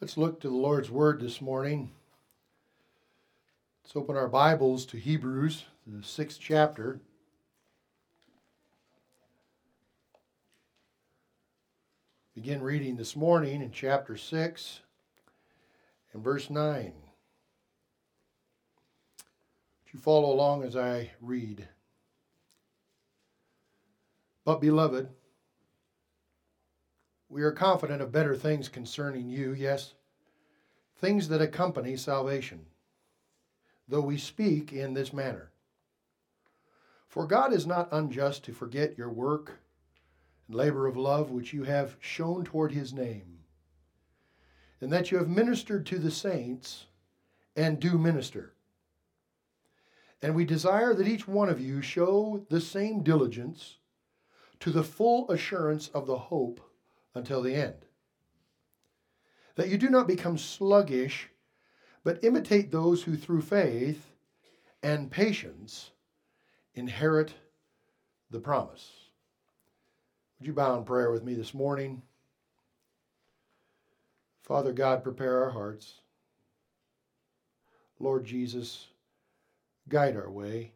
Let's look to the Lord's Word this morning. Let's open our Bibles to Hebrews, the sixth chapter. Begin reading this morning in chapter 6 and verse 9. Would you follow along as I read? But, beloved, we are confident of better things concerning you, yes, things that accompany salvation, though we speak in this manner. For God is not unjust to forget your work and labor of love which you have shown toward his name, and that you have ministered to the saints and do minister. And we desire that each one of you show the same diligence to the full assurance of the hope until the end. That you do not become sluggish, but imitate those who through faith and patience inherit the promise. Would you bow in prayer with me this morning? Father God, prepare our hearts. Lord Jesus, guide our way.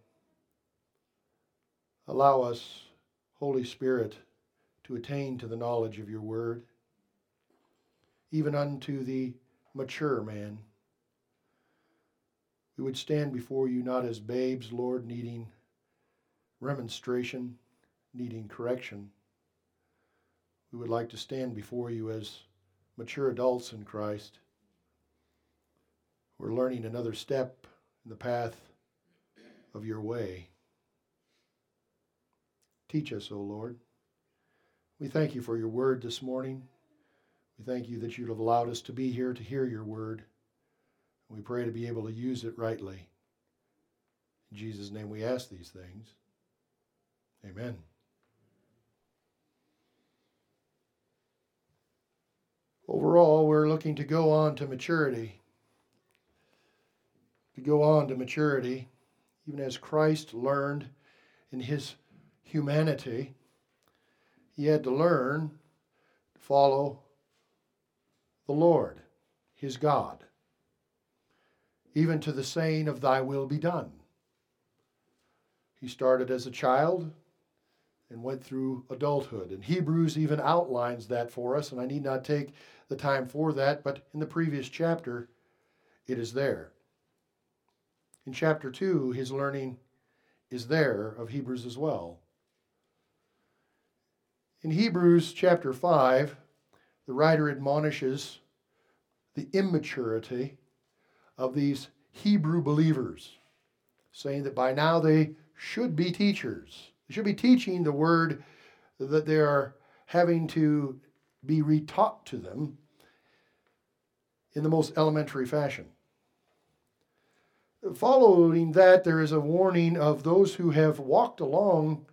Allow us, Holy Spirit, to attain to the knowledge of your word, even unto the mature man. We would stand before you not as babes, Lord, needing remonstration, needing correction. We would like to stand before you as mature adults in Christ. We're learning another step in the path of your way. Teach us, O Lord. We thank you for your word this morning. We thank you that you'd have allowed us to be here to hear your word. We pray to be able to use it rightly. In Jesus' name we ask these things. Amen. Overall, we're looking to go on to maturity. To go on to maturity, even as Christ learned in his humanity he had to learn to follow the Lord, his God, even to the saying of Thy will be done. He started as a child and went through adulthood. And Hebrews even outlines that for us, and I need not take the time for that, but in the previous chapter, it is there. In chapter 2, his learning is there of Hebrews as well. In Hebrews chapter 5, the writer admonishes the immaturity of these Hebrew believers, saying that by now they should be teachers. They should be teaching the word that they are having to be retaught to them in the most elementary fashion. Following that, there is a warning of those who have walked along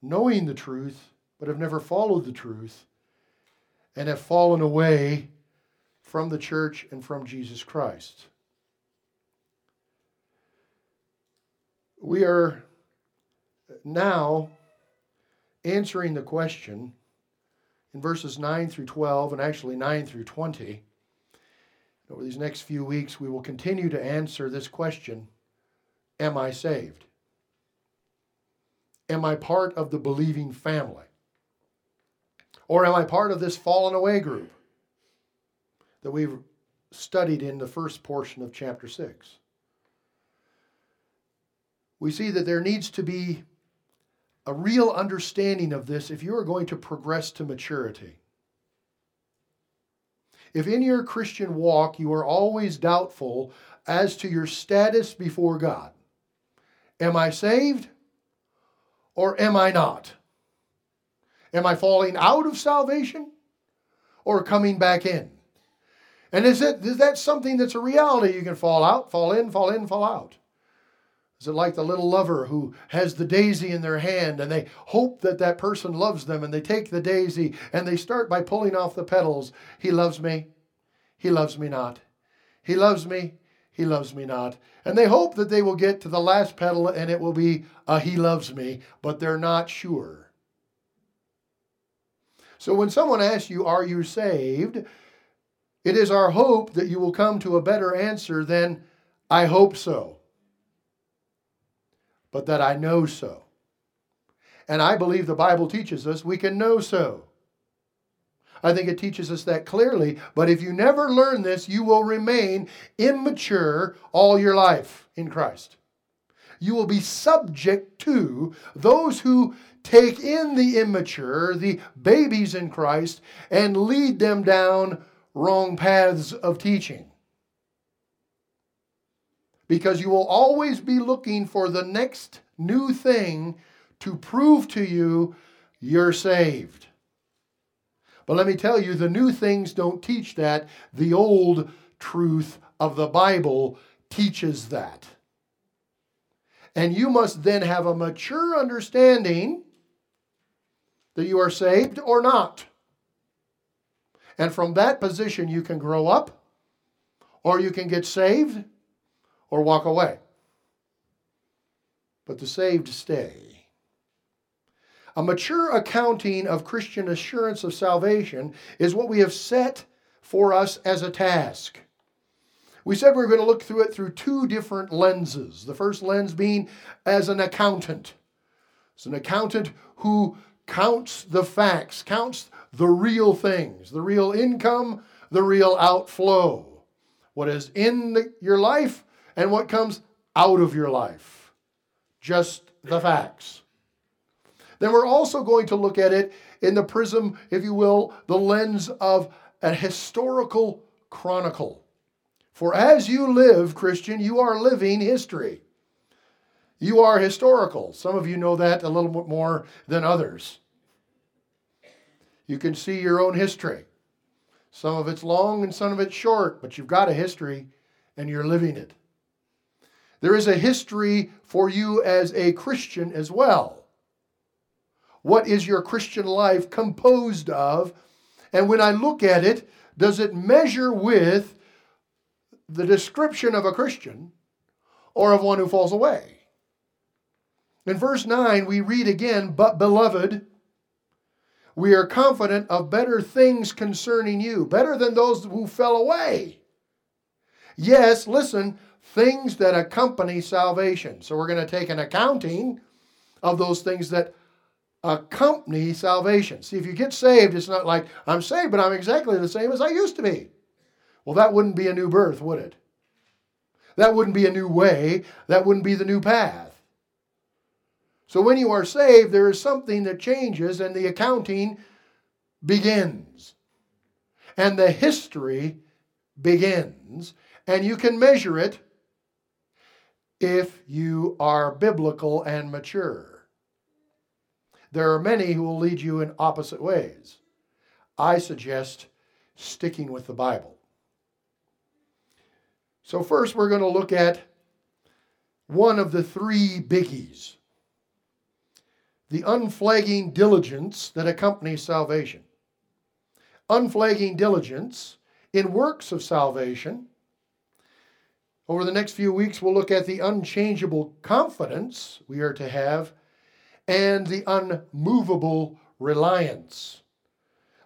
knowing the truth but have never followed the truth and have fallen away from the church and from Jesus Christ. We are now answering the question in verses 9 through 12, and actually 9 through 20. Over these next few weeks, we will continue to answer this question Am I saved? Am I part of the believing family? Or am I part of this fallen away group that we've studied in the first portion of chapter 6? We see that there needs to be a real understanding of this if you are going to progress to maturity. If in your Christian walk you are always doubtful as to your status before God, am I saved or am I not? Am I falling out of salvation or coming back in? And is, it, is that something that's a reality? You can fall out, fall in, fall in, fall out. Is it like the little lover who has the daisy in their hand and they hope that that person loves them and they take the daisy and they start by pulling off the petals? He loves me. He loves me not. He loves me. He loves me not. And they hope that they will get to the last petal and it will be a he loves me, but they're not sure. So when someone asks you, Are you saved? It is our hope that you will come to a better answer than I hope so, but that I know so. And I believe the Bible teaches us we can know so. I think it teaches us that clearly. But if you never learn this, you will remain immature all your life in Christ. You will be subject to those who take in the immature, the babies in Christ, and lead them down wrong paths of teaching. Because you will always be looking for the next new thing to prove to you you're saved. But let me tell you, the new things don't teach that. The old truth of the Bible teaches that. And you must then have a mature understanding that you are saved or not. And from that position, you can grow up, or you can get saved, or walk away. But the saved stay. A mature accounting of Christian assurance of salvation is what we have set for us as a task. We said we are going to look through it through two different lenses. The first lens being as an accountant. It's an accountant who counts the facts, counts the real things, the real income, the real outflow. What is in the, your life and what comes out of your life. Just the facts. Then we're also going to look at it in the prism, if you will, the lens of a historical chronicle. For as you live, Christian, you are living history. You are historical. Some of you know that a little bit more than others. You can see your own history. Some of it's long and some of it's short, but you've got a history and you're living it. There is a history for you as a Christian as well. What is your Christian life composed of? And when I look at it, does it measure with the description of a Christian or of one who falls away? In verse 9, we read again, But beloved, we are confident of better things concerning you, better than those who fell away. Yes, listen, things that accompany salvation. So we're going to take an accounting of those things that accompany salvation. See, if you get saved, it's not like, I'm saved, but I'm exactly the same as I used to be. Well, that wouldn't be a new birth, would it? That wouldn't be a new way. That wouldn't be the new path. So when you are saved, there is something that changes and the accounting begins. And the history begins. And you can measure it if you are biblical and mature. There are many who will lead you in opposite ways. I suggest sticking with the Bible. So, first, we're going to look at one of the three biggies the unflagging diligence that accompanies salvation. Unflagging diligence in works of salvation. Over the next few weeks, we'll look at the unchangeable confidence we are to have and the unmovable reliance.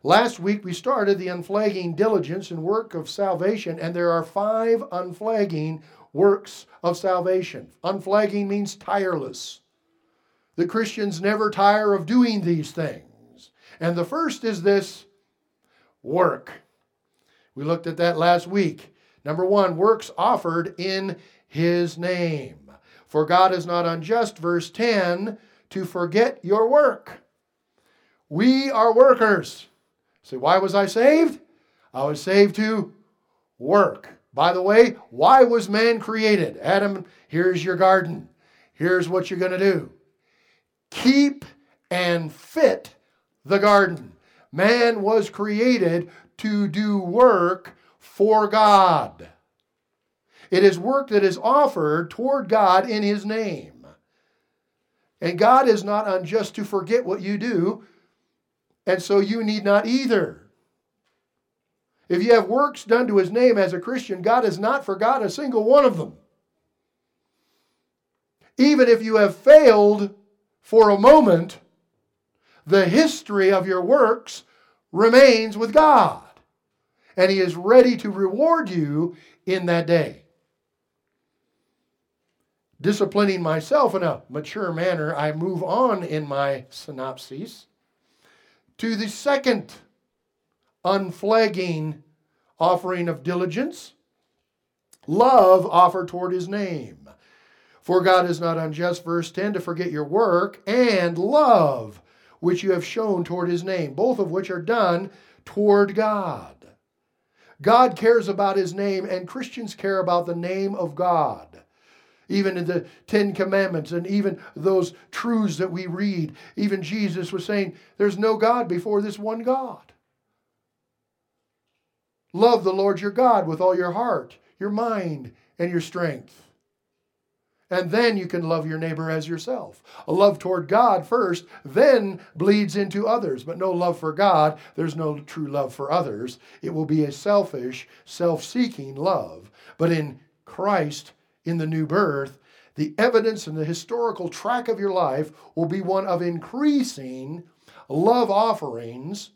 Last week, we started the unflagging diligence and work of salvation, and there are five unflagging works of salvation. Unflagging means tireless. The Christians never tire of doing these things. And the first is this work. We looked at that last week. Number one, works offered in his name. For God is not unjust, verse 10, to forget your work. We are workers. Say, so why was I saved? I was saved to work. By the way, why was man created? Adam, here's your garden. Here's what you're going to do keep and fit the garden. Man was created to do work for God. It is work that is offered toward God in His name. And God is not unjust to forget what you do, and so you need not either. If you have works done to His name as a Christian, God has not forgot a single one of them. Even if you have failed for a moment, the history of your works remains with God. and He is ready to reward you in that day. Disciplining myself in a mature manner, I move on in my synopsis to the second unflagging offering of diligence love offered toward His name. For God is not unjust, verse 10, to forget your work and love which you have shown toward his name, both of which are done toward God. God cares about his name, and Christians care about the name of God. Even in the Ten Commandments and even those truths that we read, even Jesus was saying, There's no God before this one God. Love the Lord your God with all your heart, your mind, and your strength. And then you can love your neighbor as yourself. A love toward God first, then bleeds into others. But no love for God, there's no true love for others. It will be a selfish, self seeking love. But in Christ, in the new birth, the evidence and the historical track of your life will be one of increasing love offerings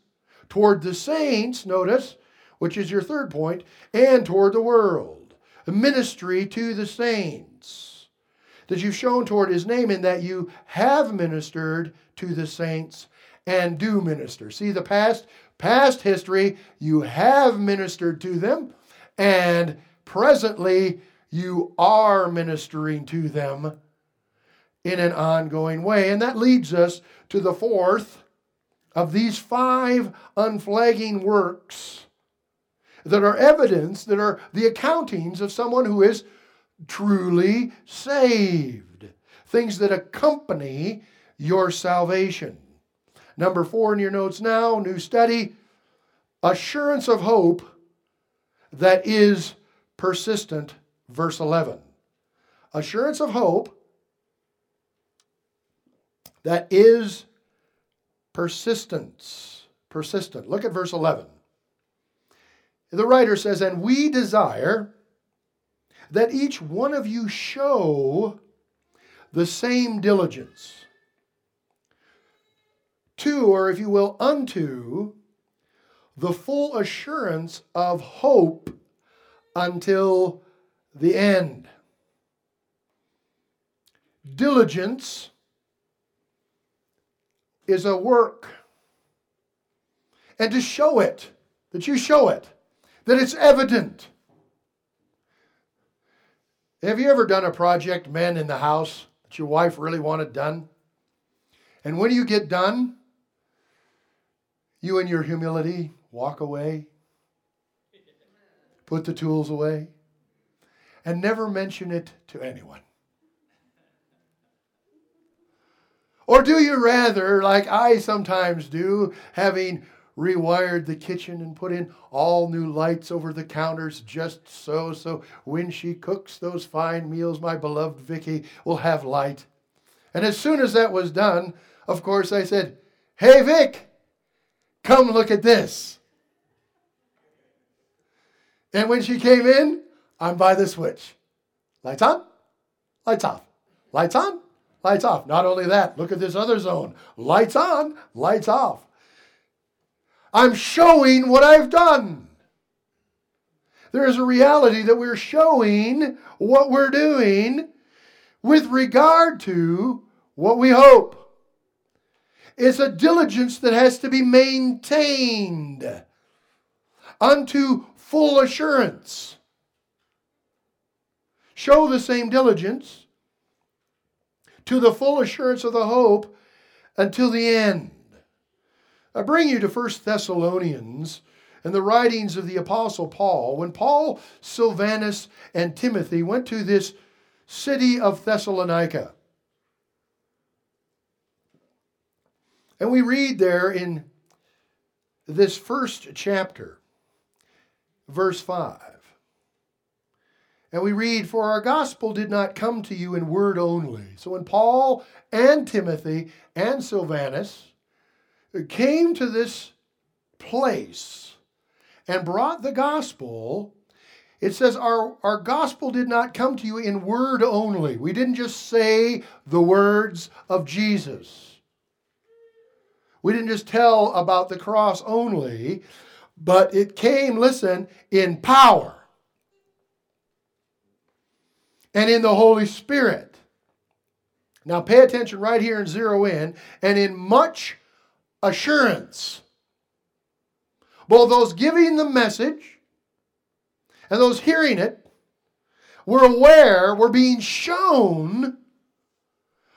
toward the saints, notice, which is your third point, and toward the world. Ministry to the saints that you've shown toward his name in that you have ministered to the saints and do minister. See the past past history, you have ministered to them and presently you are ministering to them in an ongoing way. And that leads us to the fourth of these five unflagging works that are evidence, that are the accountings of someone who is truly saved. Things that accompany your salvation. Number four in your notes now, new study assurance of hope that is persistent, verse 11. Assurance of hope that is persistence. Persistent. Look at verse 11. The writer says, And we desire that each one of you show the same diligence to, or if you will, unto the full assurance of hope until the end. Diligence is a work. And to show it, that you show it, that it's evident have you ever done a project, men, in the house that your wife really wanted done? And when you get done, you in your humility walk away, put the tools away, and never mention it to anyone. Or do you rather, like I sometimes do, having rewired the kitchen and put in all new lights over the counters just so so when she cooks those fine meals my beloved Vicky will have light. And as soon as that was done, of course I said, "Hey Vic, come look at this." And when she came in, I'm by the switch. Lights on, lights off. Lights on, lights off. Not only that, look at this other zone. Lights on, lights off. I'm showing what I've done. There is a reality that we're showing what we're doing with regard to what we hope. It's a diligence that has to be maintained unto full assurance. Show the same diligence to the full assurance of the hope until the end. I bring you to 1 Thessalonians and the writings of the Apostle Paul. When Paul, Silvanus, and Timothy went to this city of Thessalonica, and we read there in this first chapter, verse 5. And we read, For our gospel did not come to you in word only. So when Paul and Timothy and Silvanus came to this place and brought the gospel, it says, our, our gospel did not come to you in word only. We didn't just say the words of Jesus. We didn't just tell about the cross only, but it came, listen, in power and in the Holy Spirit. Now pay attention right here and zero in, and in much assurance. Both those giving the message and those hearing it were aware, were being shown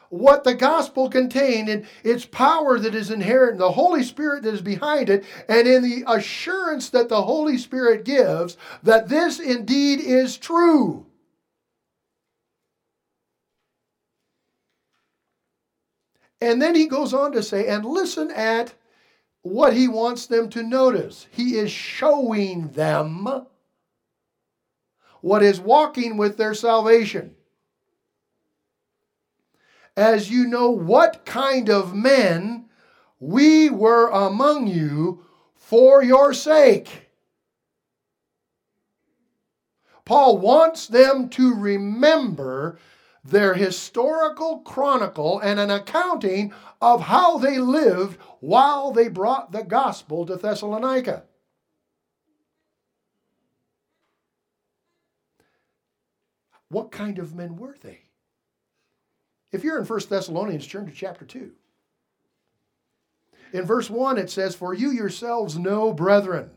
what the gospel contained and its power that is inherent, in the Holy Spirit that is behind it, and in the assurance that the Holy Spirit gives that this indeed is true. And then he goes on to say, and listen at what he wants them to notice. He is showing them what is walking with their salvation. As you know what kind of men we were among you for your sake. Paul wants them to remember their historical chronicle and an accounting of how they lived while they brought the gospel to Thessalonica. What kind of men were they? If you're in 1 Thessalonians, turn to chapter 2. In verse 1, it says, For you yourselves know, brethren.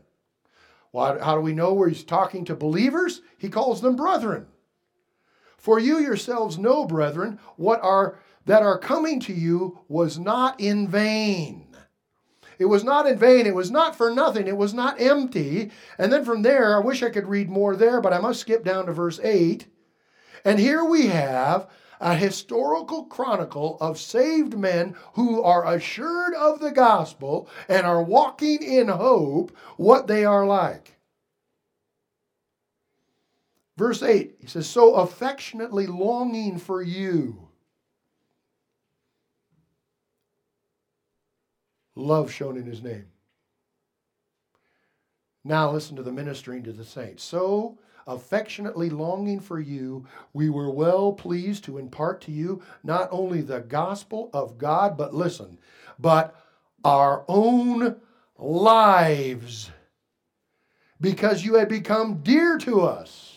Well, how do we know where he's talking to believers? He calls them brethren. For you yourselves know, brethren, what are that are coming to you was not in vain. It was not in vain. It was not for nothing. It was not empty. And then from there, I wish I could read more there, but I must skip down to verse 8. And here we have a historical chronicle of saved men who are assured of the gospel and are walking in hope what they are like. Verse 8, he says, So affectionately longing for you. Love shown in his name. Now listen to the ministering to the saints. So affectionately longing for you, we were well pleased to impart to you not only the gospel of God, but listen, but our own lives, because you had become dear to us.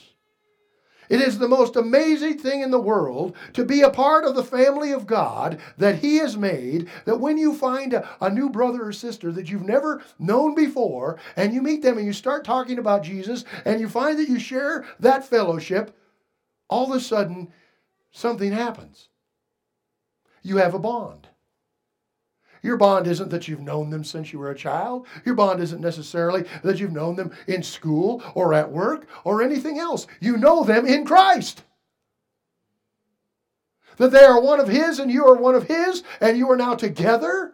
It is the most amazing thing in the world to be a part of the family of God that He has made. That when you find a, a, new brother or sister that you've never known before, and you meet them and you start talking about Jesus, and you find that you share that fellowship, all of a sudden something happens. You have a bond. Your bond isn't that you've known them since you were a child. Your bond isn't necessarily that you've known them in school or at work or anything else. You know them in Christ. That they are one of His and you are one of His and you are now together.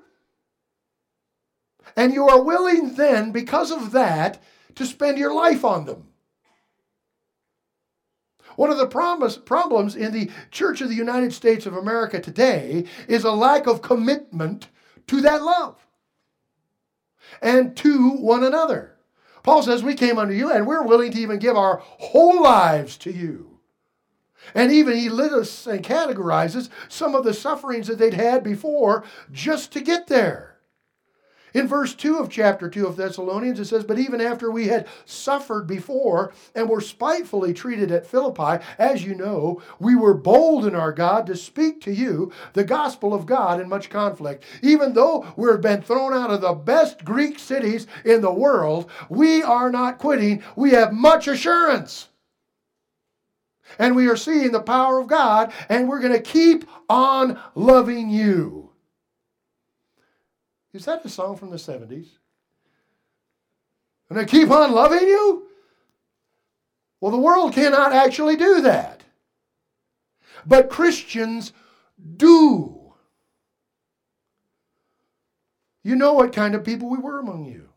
And you are willing then, because of that, to spend your life on them. One of the promise, problems in the Church of the United States of America today is a lack of commitment to that love and to one another. Paul says, We came unto you and we're willing to even give our whole lives to you. And even he lists and categorizes some of the sufferings that they'd had before just to get there. In verse 2 of chapter 2 of Thessalonians, it says, But even after we had suffered before and were spitefully treated at Philippi, as you know, we were bold in our God to speak to you the gospel of God in much conflict. Even though we've been thrown out of the best Greek cities in the world, we are not quitting. We have much assurance. And we are seeing the power of God, and we're going to keep on loving you. Is that a song from the 70s? And I keep on loving you? Well, the world cannot actually do that. But Christians do. You know what kind of people we were among you.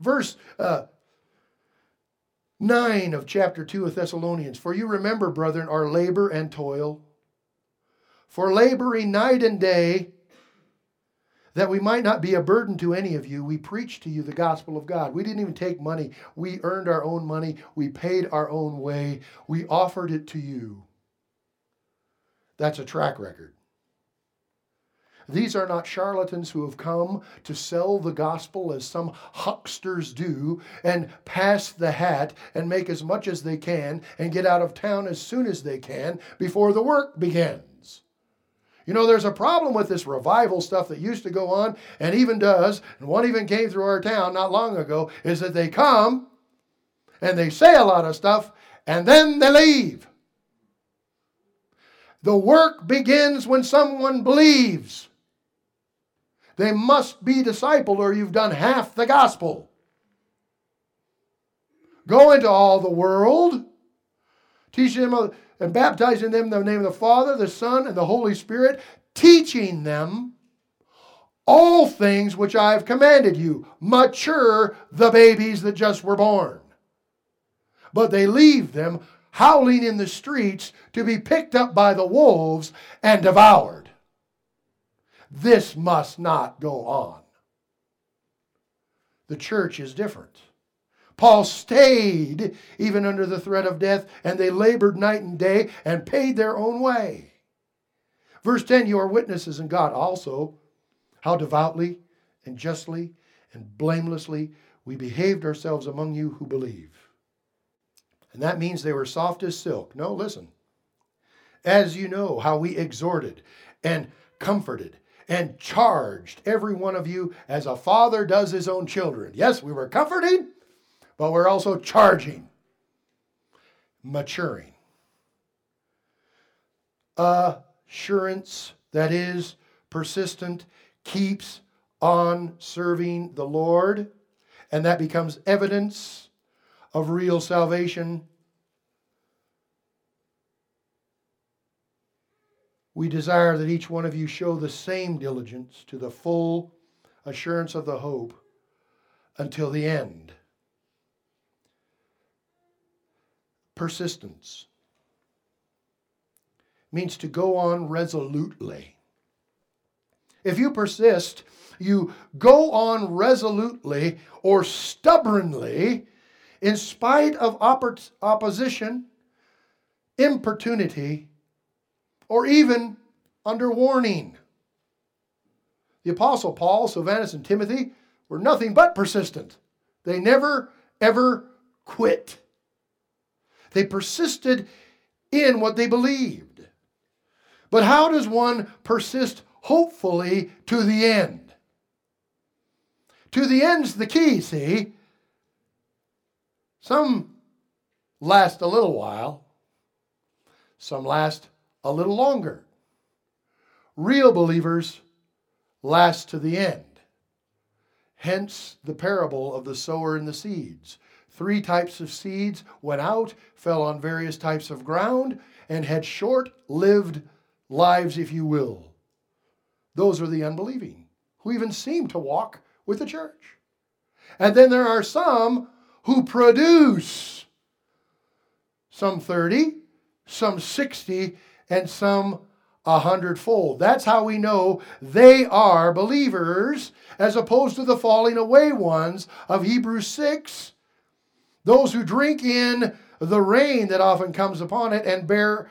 Verse uh, 9 of chapter 2 of Thessalonians For you remember, brethren, our labor and toil. For laboring night and day, that we might not be a burden to any of you, we preached to you the gospel of God. We didn't even take money. We earned our own money. We paid our own way. We offered it to you. That's a track record. These are not charlatans who have come to sell the gospel as some hucksters do and pass the hat and make as much as they can and get out of town as soon as they can before the work begins. You know, there's a problem with this revival stuff that used to go on and even does, and one even came through our town not long ago, is that they come and they say a lot of stuff and then they leave. The work begins when someone believes. They must be discipled, or you've done half the gospel. Go into all the world, teach them and baptizing them in the name of the Father, the Son, and the Holy Spirit, teaching them all things which I have commanded you. Mature the babies that just were born. But they leave them howling in the streets to be picked up by the wolves and devoured. This must not go on. The church is different. Paul stayed even under the threat of death, and they labored night and day and paid their own way. Verse 10 You are witnesses in God also how devoutly and justly and blamelessly we behaved ourselves among you who believe. And that means they were soft as silk. No, listen. As you know, how we exhorted and comforted and charged every one of you as a father does his own children. Yes, we were comforting, but we're also charging, maturing. Assurance that is persistent, keeps on serving the Lord, and that becomes evidence of real salvation. We desire that each one of you show the same diligence to the full assurance of the hope until the end. Persistence means to go on resolutely. If you persist, you go on resolutely or stubbornly in spite of opposition, importunity, or even under warning. The Apostle Paul, Silvanus, and Timothy were nothing but persistent. They never, ever quit. They persisted in what they believed. But how does one persist hopefully to the end? To the end's the key, see? Some last a little while, some last a little longer. Real believers last to the end. Hence the parable of the sower and the seeds. Three types of seeds went out, fell on various types of ground, and had short lived lives, if you will. Those are the unbelieving, who even seem to walk with the church. And then there are some who produce some 30, some 60, and some a hundredfold. That's how we know they are believers as opposed to the falling away ones of Hebrews 6. Those who drink in the rain that often comes upon it and bear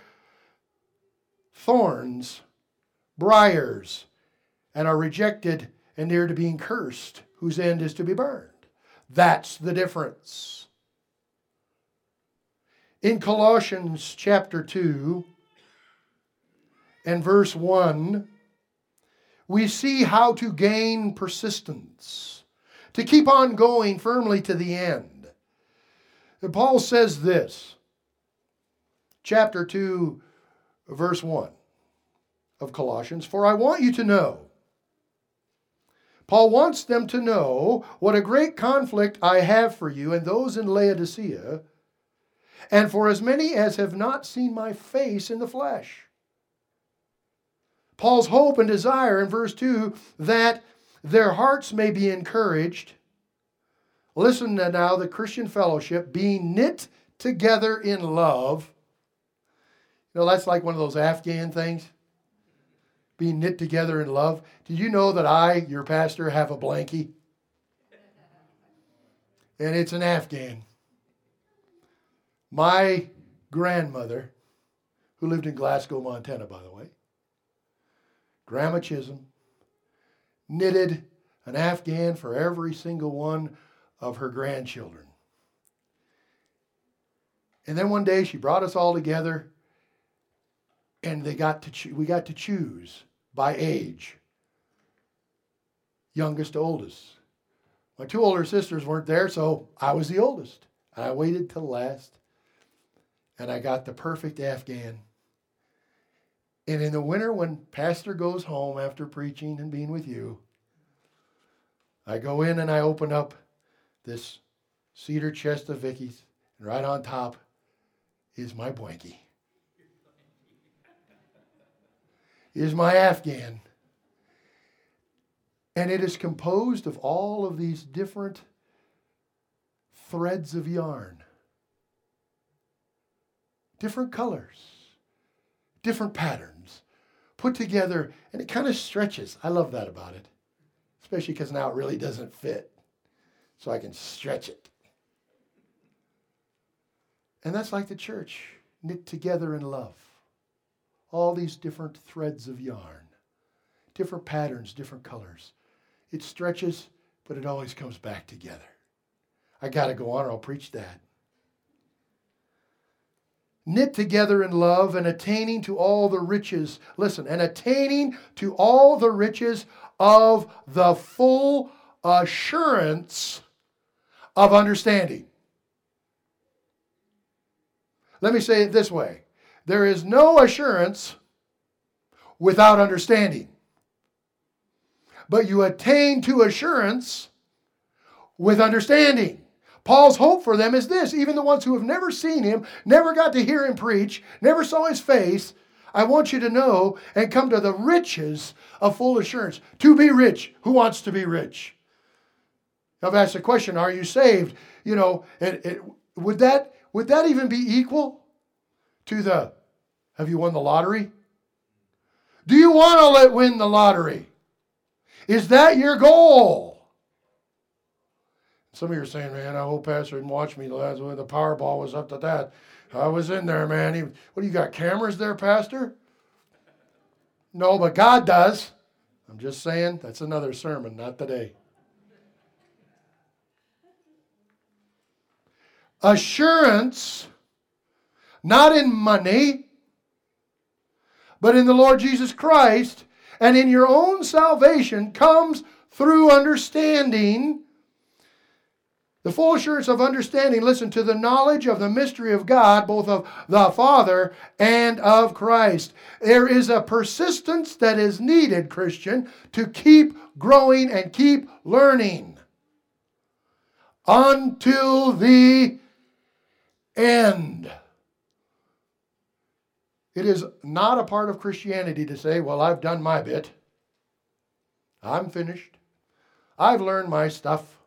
thorns, briars, and are rejected and near to being cursed, whose end is to be burned. That's the difference. In Colossians chapter 2 and verse 1, we see how to gain persistence, to keep on going firmly to the end. And Paul says this, chapter 2, verse 1 of Colossians For I want you to know Paul wants them to know what a great conflict I have for you and those in Laodicea, and for as many as have not seen my face in the flesh. Paul's hope and desire in verse 2 that their hearts may be encouraged. Listen to now, the Christian fellowship being knit together in love. You know, that's like one of those Afghan things being knit together in love. Do you know that I, your pastor, have a blankie? And it's an Afghan. My grandmother, who lived in Glasgow, Montana, by the way, Grandma Chisholm, knitted an Afghan for every single one of her grandchildren. And then one day she brought us all together and they got to cho- we got to choose by age. Youngest to oldest. My two older sisters weren't there, so I was the oldest. And I waited till last. And I got the perfect Afghan. And in the winter, when Pastor goes home after preaching and being with you, I go in and I open up this cedar chest of Vicky's, and right on top is my blankie. is my Afghan. And it is composed of all of these different threads of yarn, different colors, different patterns, put together, and it kind of stretches. I love that about it, especially because now it really doesn't fit. So I can stretch it. And that's like the church, knit together in love all these different threads of yarn, different patterns, different colors. It stretches, but it always comes back together. I got to go on or I'll preach that. Knit together in love and attaining to all the riches, listen, and attaining to all the riches of the full assurance of understanding. Let me say it this way there is no assurance without understanding. But you attain to assurance with understanding. Paul's hope for them is this even the ones who have never seen him, never got to hear him preach, never saw his face. I want you to know and come to the riches of full assurance. To be rich, who wants to be rich? I've asked the question, are you saved? You know, it, it, would, that, would that even be equal to the have you won the lottery? Do you want to let win the lottery? Is that your goal? Some of you are saying, man, I hope Pastor didn't watch me the last when the Powerball was up to that. I was in there, man. He, what do you got, cameras there, Pastor? No, but God does. I'm just saying, that's another sermon, not today. Assurance, not in money, but in the Lord Jesus Christ and in your own salvation comes through understanding. The full assurance of understanding, listen, to the knowledge of the mystery of God, both of the Father and of Christ. There is a persistence that is needed, Christian, to keep growing and keep learning until the end. It is not a part of Christianity to say, well, I've done my bit. I'm finished. I've learned my stuff.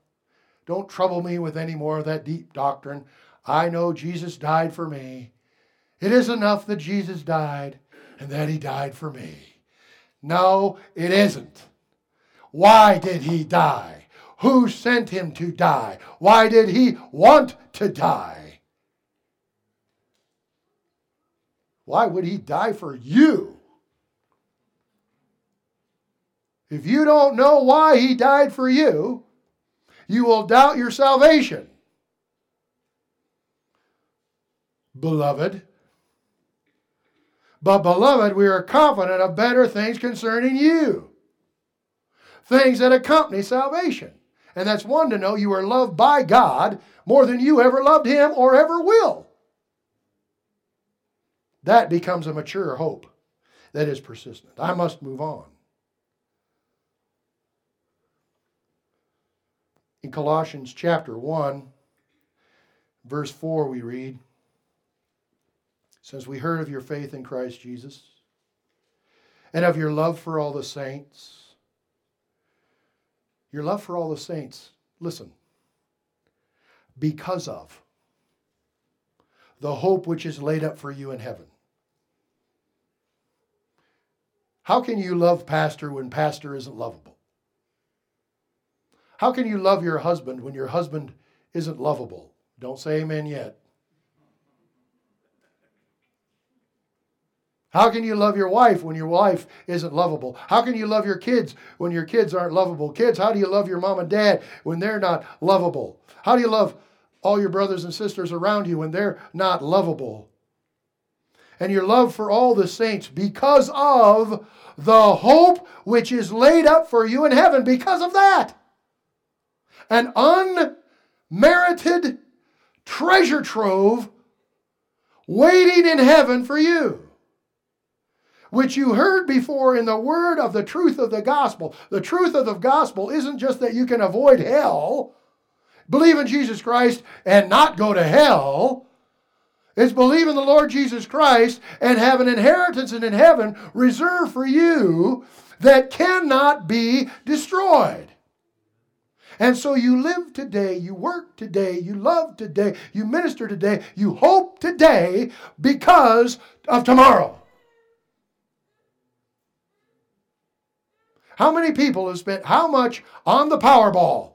Don't trouble me with any more of that deep doctrine. I know Jesus died for me. It is enough that Jesus died and that he died for me. No, it isn't. Why did he die? Who sent him to die? Why did he want to die? Why would he die for you? If you don't know why he died for you, you will doubt your salvation. Beloved, but beloved, we are confident of better things concerning you. Things that accompany salvation. And that's one to know you are loved by God more than you ever loved him or ever will. That becomes a mature hope that is persistent. I must move on. In Colossians chapter 1, verse 4, we read, Since we heard of your faith in Christ Jesus and of your love for all the saints, your love for all the saints, listen, because of the hope which is laid up for you in heaven. How can you love pastor when pastor isn't lovable? How can you love your husband when your husband isn't lovable? Don't say amen yet. How can you love your wife when your wife isn't lovable? How can you love your kids when your kids aren't lovable? Kids, how do you love your mom and dad when they're not lovable? How do you love all your brothers and sisters around you when they're not lovable? And your love for all the saints because of the hope which is laid up for you in heaven, because of that. An unmerited treasure trove waiting in heaven for you which you heard before in the word of the truth of the gospel. The truth of the gospel isn't just that you can avoid hell, believe in Jesus Christ and not go to hell. It's believe in the Lord Jesus Christ and have an inheritance in heaven reserved for you that cannot be destroyed. And so you live today, you work today, you love today, you minister today, you hope today because of tomorrow. How many people have spent how much on the Powerball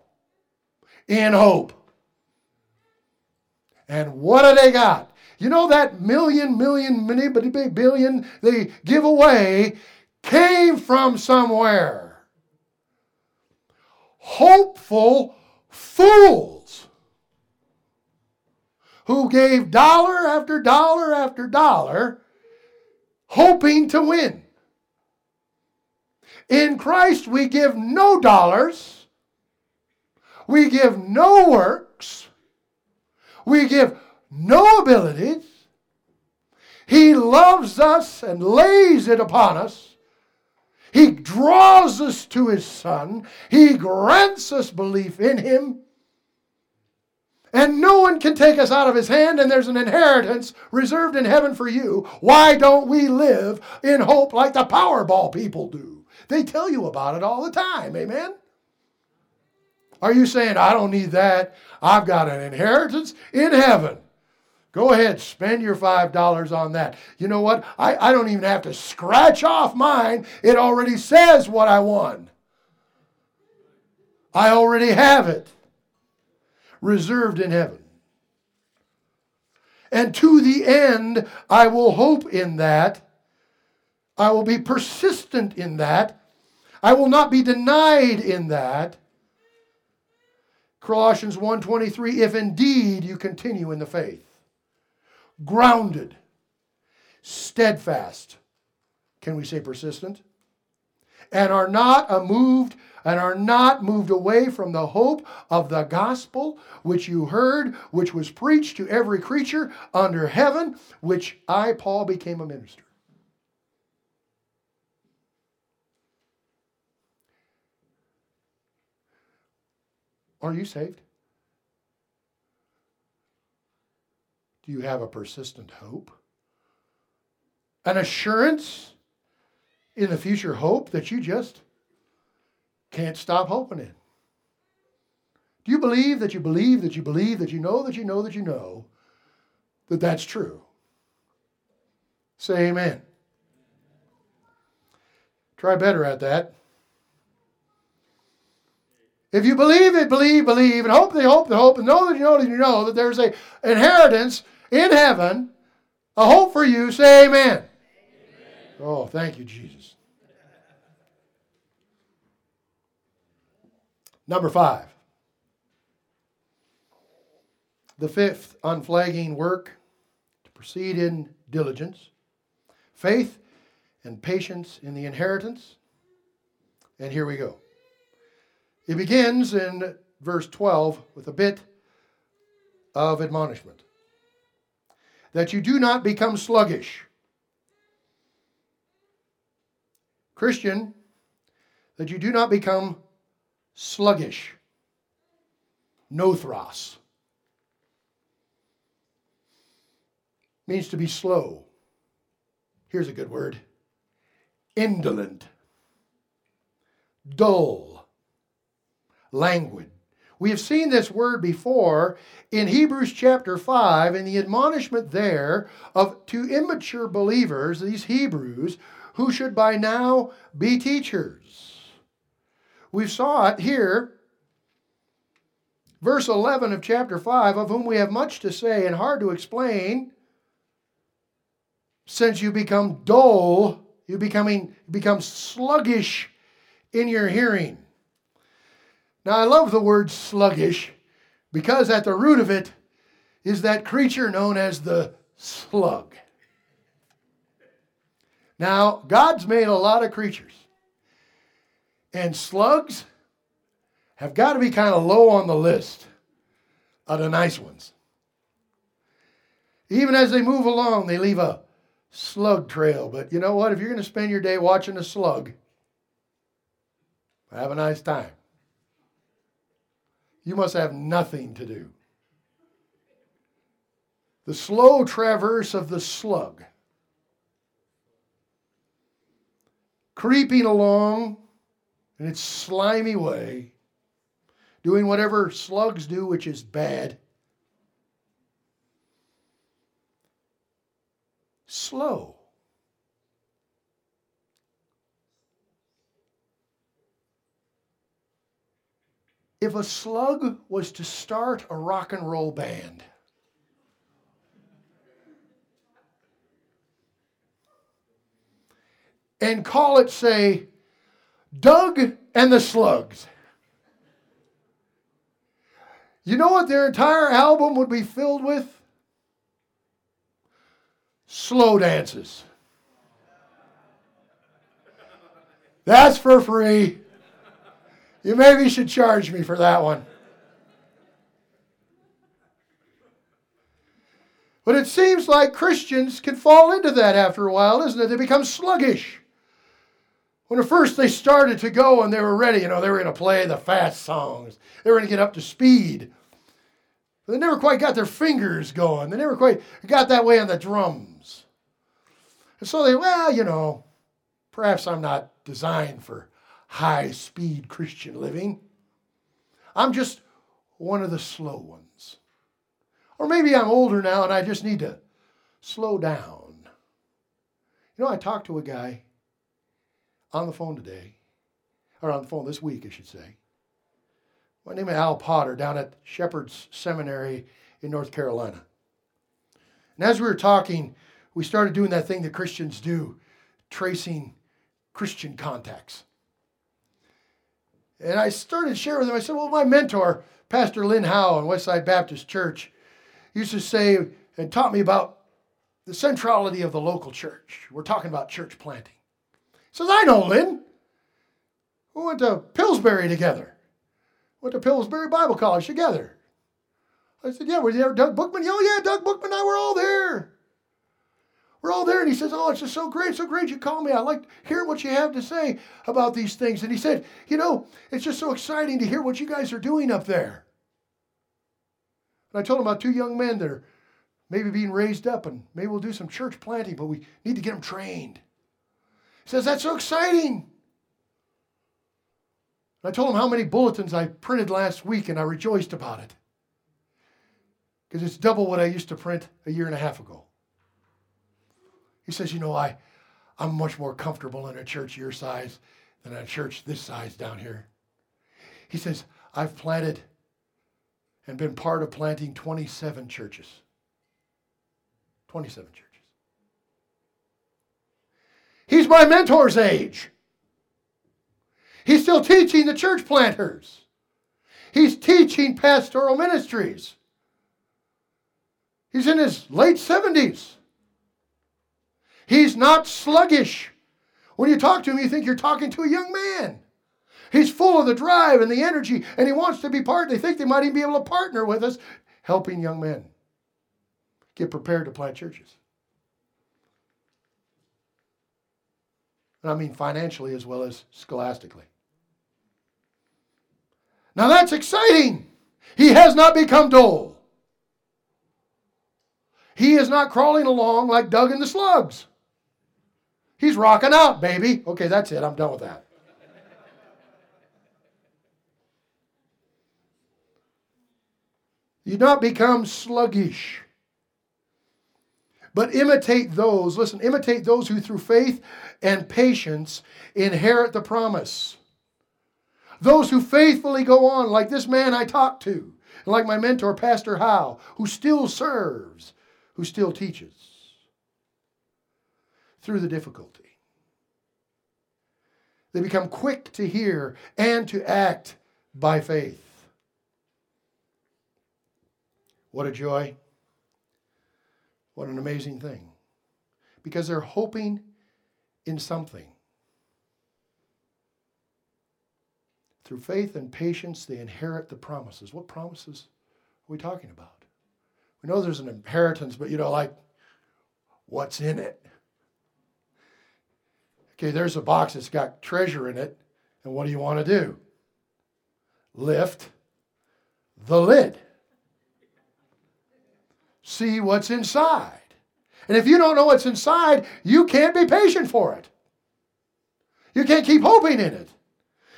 in hope? And what do they got? You know that million, million, many, billion they give away came from somewhere. Hopeful fools who gave dollar after dollar after dollar hoping to win. In Christ, we give no dollars, we give no works, we give no abilities. He loves us and lays it upon us. He draws us to His Son. He grants us belief in Him. And no one can take us out of His hand, and there's an inheritance reserved in heaven for you. Why don't we live in hope like the Powerball people do? They tell you about it all the time. Amen? Are you saying, I don't need that? I've got an inheritance in heaven. Go ahead, spend your $5 on that. You know what? I, I don't even have to scratch off mine. It already says what I won. I already have it reserved in heaven. And to the end, I will hope in that I will be persistent in that. I will not be denied in that. Colossians 1:23 if indeed you continue in the faith grounded steadfast can we say persistent and are not moved and are not moved away from the hope of the gospel which you heard which was preached to every creature under heaven which I Paul became a minister Are you saved? Do you have a persistent hope? An assurance in the future hope that you just can't stop hoping in? Do you believe that you believe that you believe that you know that you know that you know that that's true? Say amen. Try better at that. If you believe it, believe, believe, and hope they hope, they hope, and know that you know that you know that there's a inheritance in heaven, a hope for you, say amen. amen. Oh, thank you, Jesus. Number five. The fifth unflagging work to proceed in diligence, faith, and patience in the inheritance. And here we go. It begins in verse 12 with a bit of admonishment that you do not become sluggish. Christian, that you do not become sluggish. Nothros means to be slow. Here's a good word indolent, dull languid. We have seen this word before in Hebrews chapter 5 in the admonishment there of to immature believers, these Hebrews, who should by now be teachers. We saw it here, verse 11 of chapter 5, of whom we have much to say and hard to explain, since you become dull, you becoming become sluggish in your hearing. Now I love the word sluggish because at the root of it is that creature known as the slug. Now, God's made a lot of creatures. And slugs have got to be kind of low on the list of the nice ones. Even as they move along, they leave a slug trail. But you know what? If you're going to spend your day watching a slug, have a nice time. You must have nothing to do. The slow traverse of the slug, creeping along in its slimy way, doing whatever slugs do, which is bad. Slow. If a slug was to start a rock and roll band, and call it, say, Doug and the Slugs. You know what their entire album would be filled with? Slow dances. That's for free. You maybe should charge me for that one. But it seems like Christians can fall into that after a while, isn't it? They become sluggish. When at first they started to go and they were ready, you know, they were going to play the fast songs. They were going to get up to speed. But they never quite got their fingers going. They never quite got that way on the drums. And so they, well, you know, perhaps I'm not designed for high speed Christian living. I'm just one of the slow ones. Or maybe I'm older now and I just need to slow down. You know, I talked to a guy on the phone today, or on the phone this week, I should say. My name is Al Potter down at Shepherd's Seminary in North Carolina. And as we were talking, we started doing that thing that Christians do, tracing Christian contacts. And I started sharing with him, I said, Well, my mentor, Pastor Lynn Howe in Westside Baptist Church, used to say and taught me about the centrality of the local church. We're talking about church planting. He says, I know Lynn. We went to Pillsbury together. Went to Pillsbury Bible College together. I said, Yeah, were you there, Doug Bookman? Oh, yeah, Doug Bookman and I were all there. We're all there. And he says, Oh, it's just so great, so great you call me. I like hearing what you have to say about these things. And he said, You know, it's just so exciting to hear what you guys are doing up there. And I told him about two young men that are maybe being raised up and maybe we'll do some church planting, but we need to get them trained. He says, That's so exciting. I told him how many bulletins I printed last week, and I rejoiced about it. Because it's double what I used to print a year and a half ago. He says, You know, I, I'm much more comfortable in a church your size than a church this size down here. He says, I've planted and been part of planting 27 churches. 27 churches. He's my mentor's age. He's still teaching the church planters. He's teaching pastoral ministries. He's in his late 70s. He's not sluggish. When you talk to him, you think you're talking to a young man. He's full of the drive and the energy, and he wants to be part. They think they might even be able to partner with us, helping young men get prepared to plant churches. And I mean financially as well as scholastically. Now that's exciting. He has not become dull. He is not crawling along like Doug and the slugs. He's rocking out, baby. Okay, that's it. I'm done with that. You do not become sluggish but imitate those, listen, imitate those who through faith and patience inherit the promise. Those who faithfully go on, like this man I talked to, and like my mentor, Pastor Howe, who still serves, who still teaches. Through the difficulty. They become quick to hear and to act by faith. What a joy. What an amazing thing. Because they're hoping in something. Through faith and patience, they inherit the promises. What promises are we talking about? We know there's an inheritance, but you know, like, what's in it? Okay, there's a box that's got treasure in it, and what do you want to do? Lift the lid. See what's inside. And if you don't know what's inside, you can't be patient for it. You can't keep hoping in it.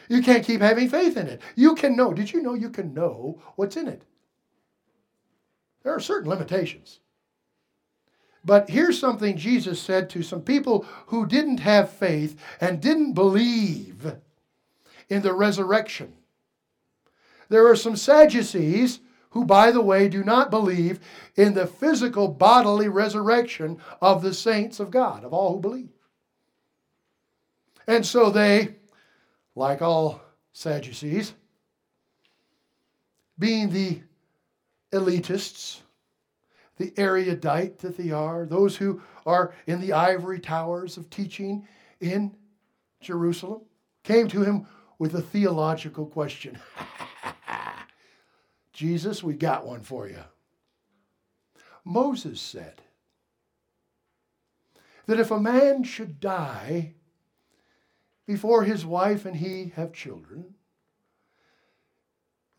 You can't keep having faith in it. You can know. Did you know you can know what's in it? There are certain limitations. But here's something Jesus said to some people who didn't have faith and didn't believe in the resurrection. There are some Sadducees who, by the way, do not believe in the physical bodily resurrection of the saints of God, of all who believe. And so they, like all Sadducees, being the elitists, the erudite that they are, those who are in the ivory towers of teaching in Jerusalem, came to him with a theological question. Jesus, we got one for you. Moses said that if a man should die before his wife and he have children,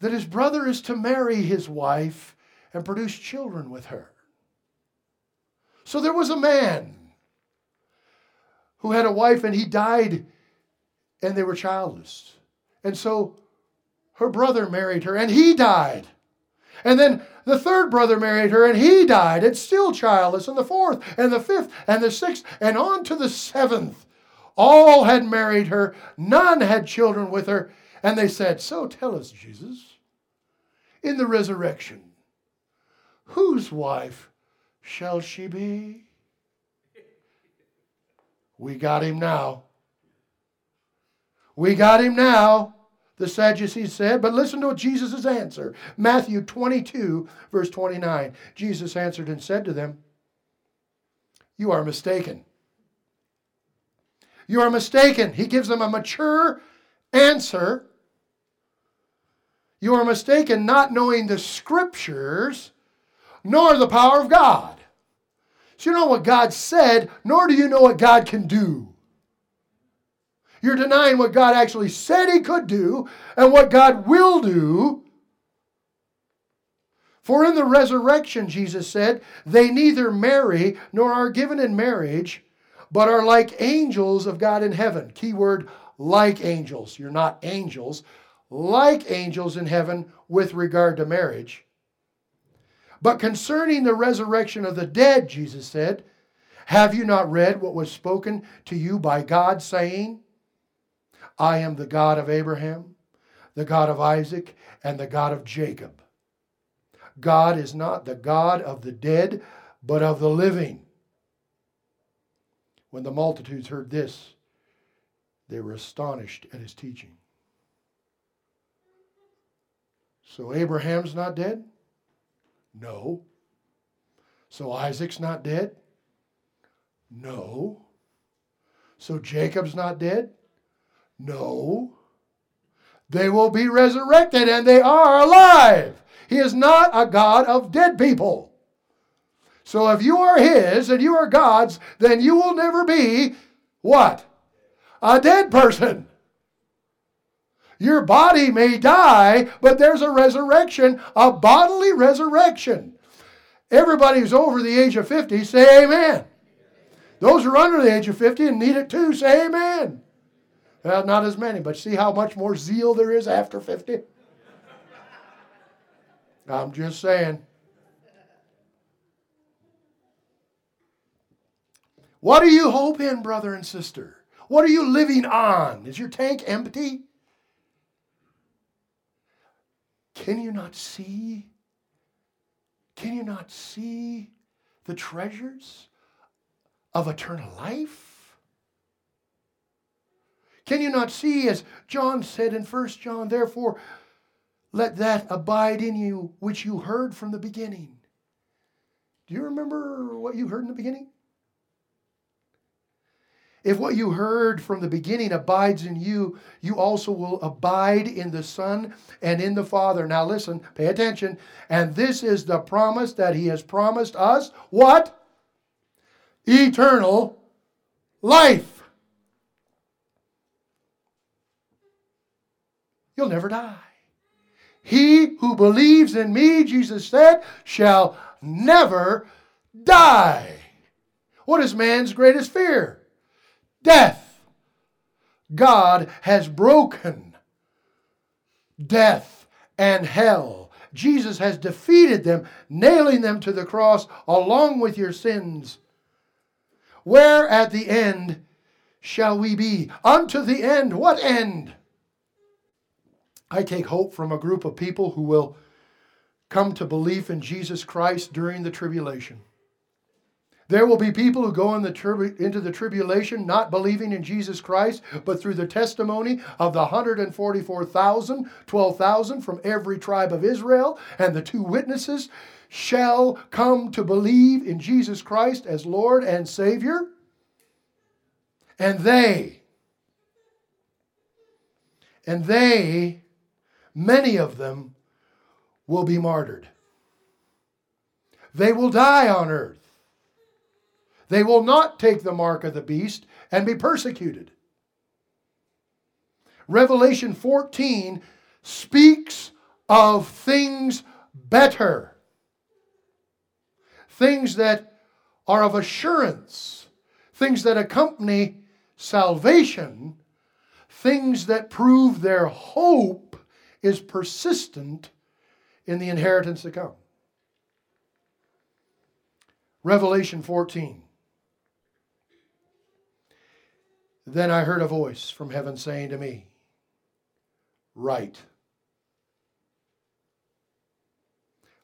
that his brother is to marry his wife and produce children with her. So there was a man who had a wife and he died and they were childless. And so her brother married her and he died. And then the third brother married her and he died and still childless. And the fourth and the fifth and the sixth and on to the seventh. All had married her, none had children with her. And they said, So tell us, Jesus, in the resurrection, Whose wife shall she be? We got him now. We got him now, the Sadducees said. But listen to Jesus' answer. Matthew 22, verse 29. Jesus answered and said to them, You are mistaken. You are mistaken. He gives them a mature answer. You are mistaken not knowing the scriptures nor the power of God. So you know what God said, nor do you know what God can do. You're denying what God actually said He could do and what God will do. For in the resurrection, Jesus said, they neither marry nor are given in marriage, but are like angels of God in heaven. Keyword like angels. You're not angels. Like angels in heaven with regard to marriage. But concerning the resurrection of the dead, Jesus said, Have you not read what was spoken to you by God, saying, I am the God of Abraham, the God of Isaac, and the God of Jacob? God is not the God of the dead, but of the living. When the multitudes heard this, they were astonished at his teaching. So Abraham's not dead? No. So Isaac's not dead? No. So Jacob's not dead? No. They will be resurrected and they are alive. He is not a God of dead people. So if you are His and you are God's, then you will never be what? A dead person. Your body may die, but there's a resurrection, a bodily resurrection. Everybody who's over the age of 50, say amen. Those who are under the age of 50 and need it too, say amen. Well, not as many, but see how much more zeal there is after 50? I'm just saying. What do you hope in, brother and sister? What are you living on? Is your tank empty? Can you not see? Can you not see the treasures of eternal life? Can you not see, as John said in 1 John, therefore, let that abide in you which you heard from the beginning? Do you remember what you heard in the beginning? If what you heard from the beginning abides in you, you also will abide in the Son and in the Father. Now listen, pay attention. And this is the promise that He has promised us. What? Eternal life. You'll never die. He who believes in me, Jesus said, shall never die. What is man's greatest fear? Death. God has broken death and hell. Jesus has defeated them, nailing them to the cross along with your sins. Where at the end shall we be? Unto the end. What end? I take hope from a group of people who will come to belief in Jesus Christ during the tribulation. There will be people who go in the tri- into the tribulation not believing in Jesus Christ, but through the testimony of the 144,000, 12,000 from every tribe of Israel, and the two witnesses shall come to believe in Jesus Christ as Lord and Savior. And they, and they, many of them, will be martyred. They will die on earth. They will not take the mark of the beast and be persecuted. Revelation 14 speaks of things better, things that are of assurance, things that accompany salvation, things that prove their hope is persistent in the inheritance to come. Revelation 14. Then I heard a voice from heaven saying to me, Write.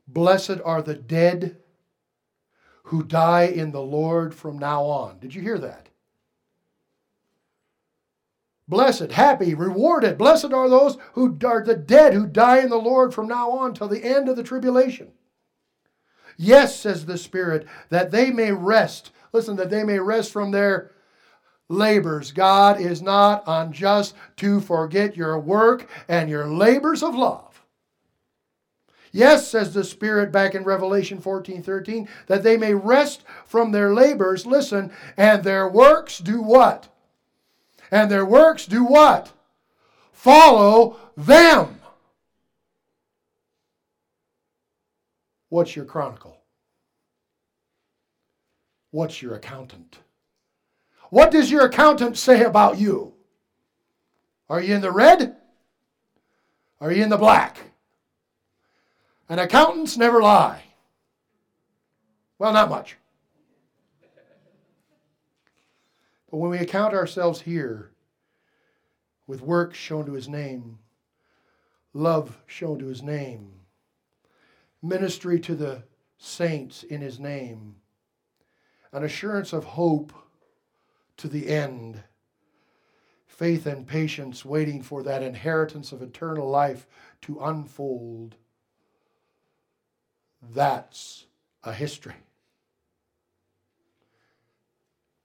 Blessed are the dead who die in the Lord from now on. Did you hear that? Blessed, happy, rewarded. Blessed are those who are the dead who die in the Lord from now on till the end of the tribulation. Yes, says the Spirit, that they may rest. Listen, that they may rest from their labors. God is not unjust to forget your work and your labors of love. Yes, says the Spirit back in Revelation 14 13, that they may rest from their labors, listen, and their works do what? And their works do what? Follow them. What's your chronicle? What's your accountant? What does your accountant say about you? Are you in the red? Are you in the black? And accountants never lie. Well, not much. But when we account ourselves here with work shown to his name, love shown to his name, ministry to the saints in his name, an assurance of hope to the end. Faith and patience waiting for that inheritance of eternal life to unfold. That's a history.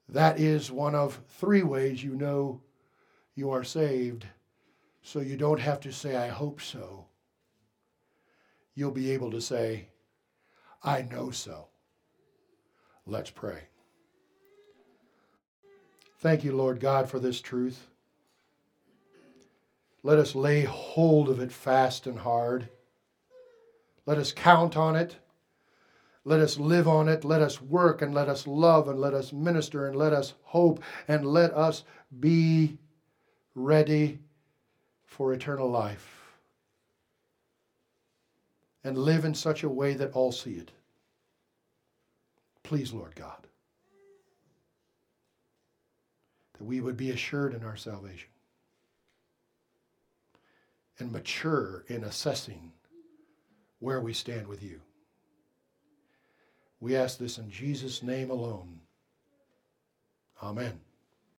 That is one of three ways you know you are saved. So you don't have to say, I hope so. You'll be able to say, I know so. Let's pray. Thank you, Lord God, for this truth. Let us lay hold of it fast and hard. Let us count on it. Let us live on it. Let us work and let us love and let us minister and let us hope and let us be ready for eternal life. And live in such a way that all see it. Please, Lord God. That we would be assured in our salvation and mature in assessing where we stand with you. We ask this in Jesus' name alone. Amen.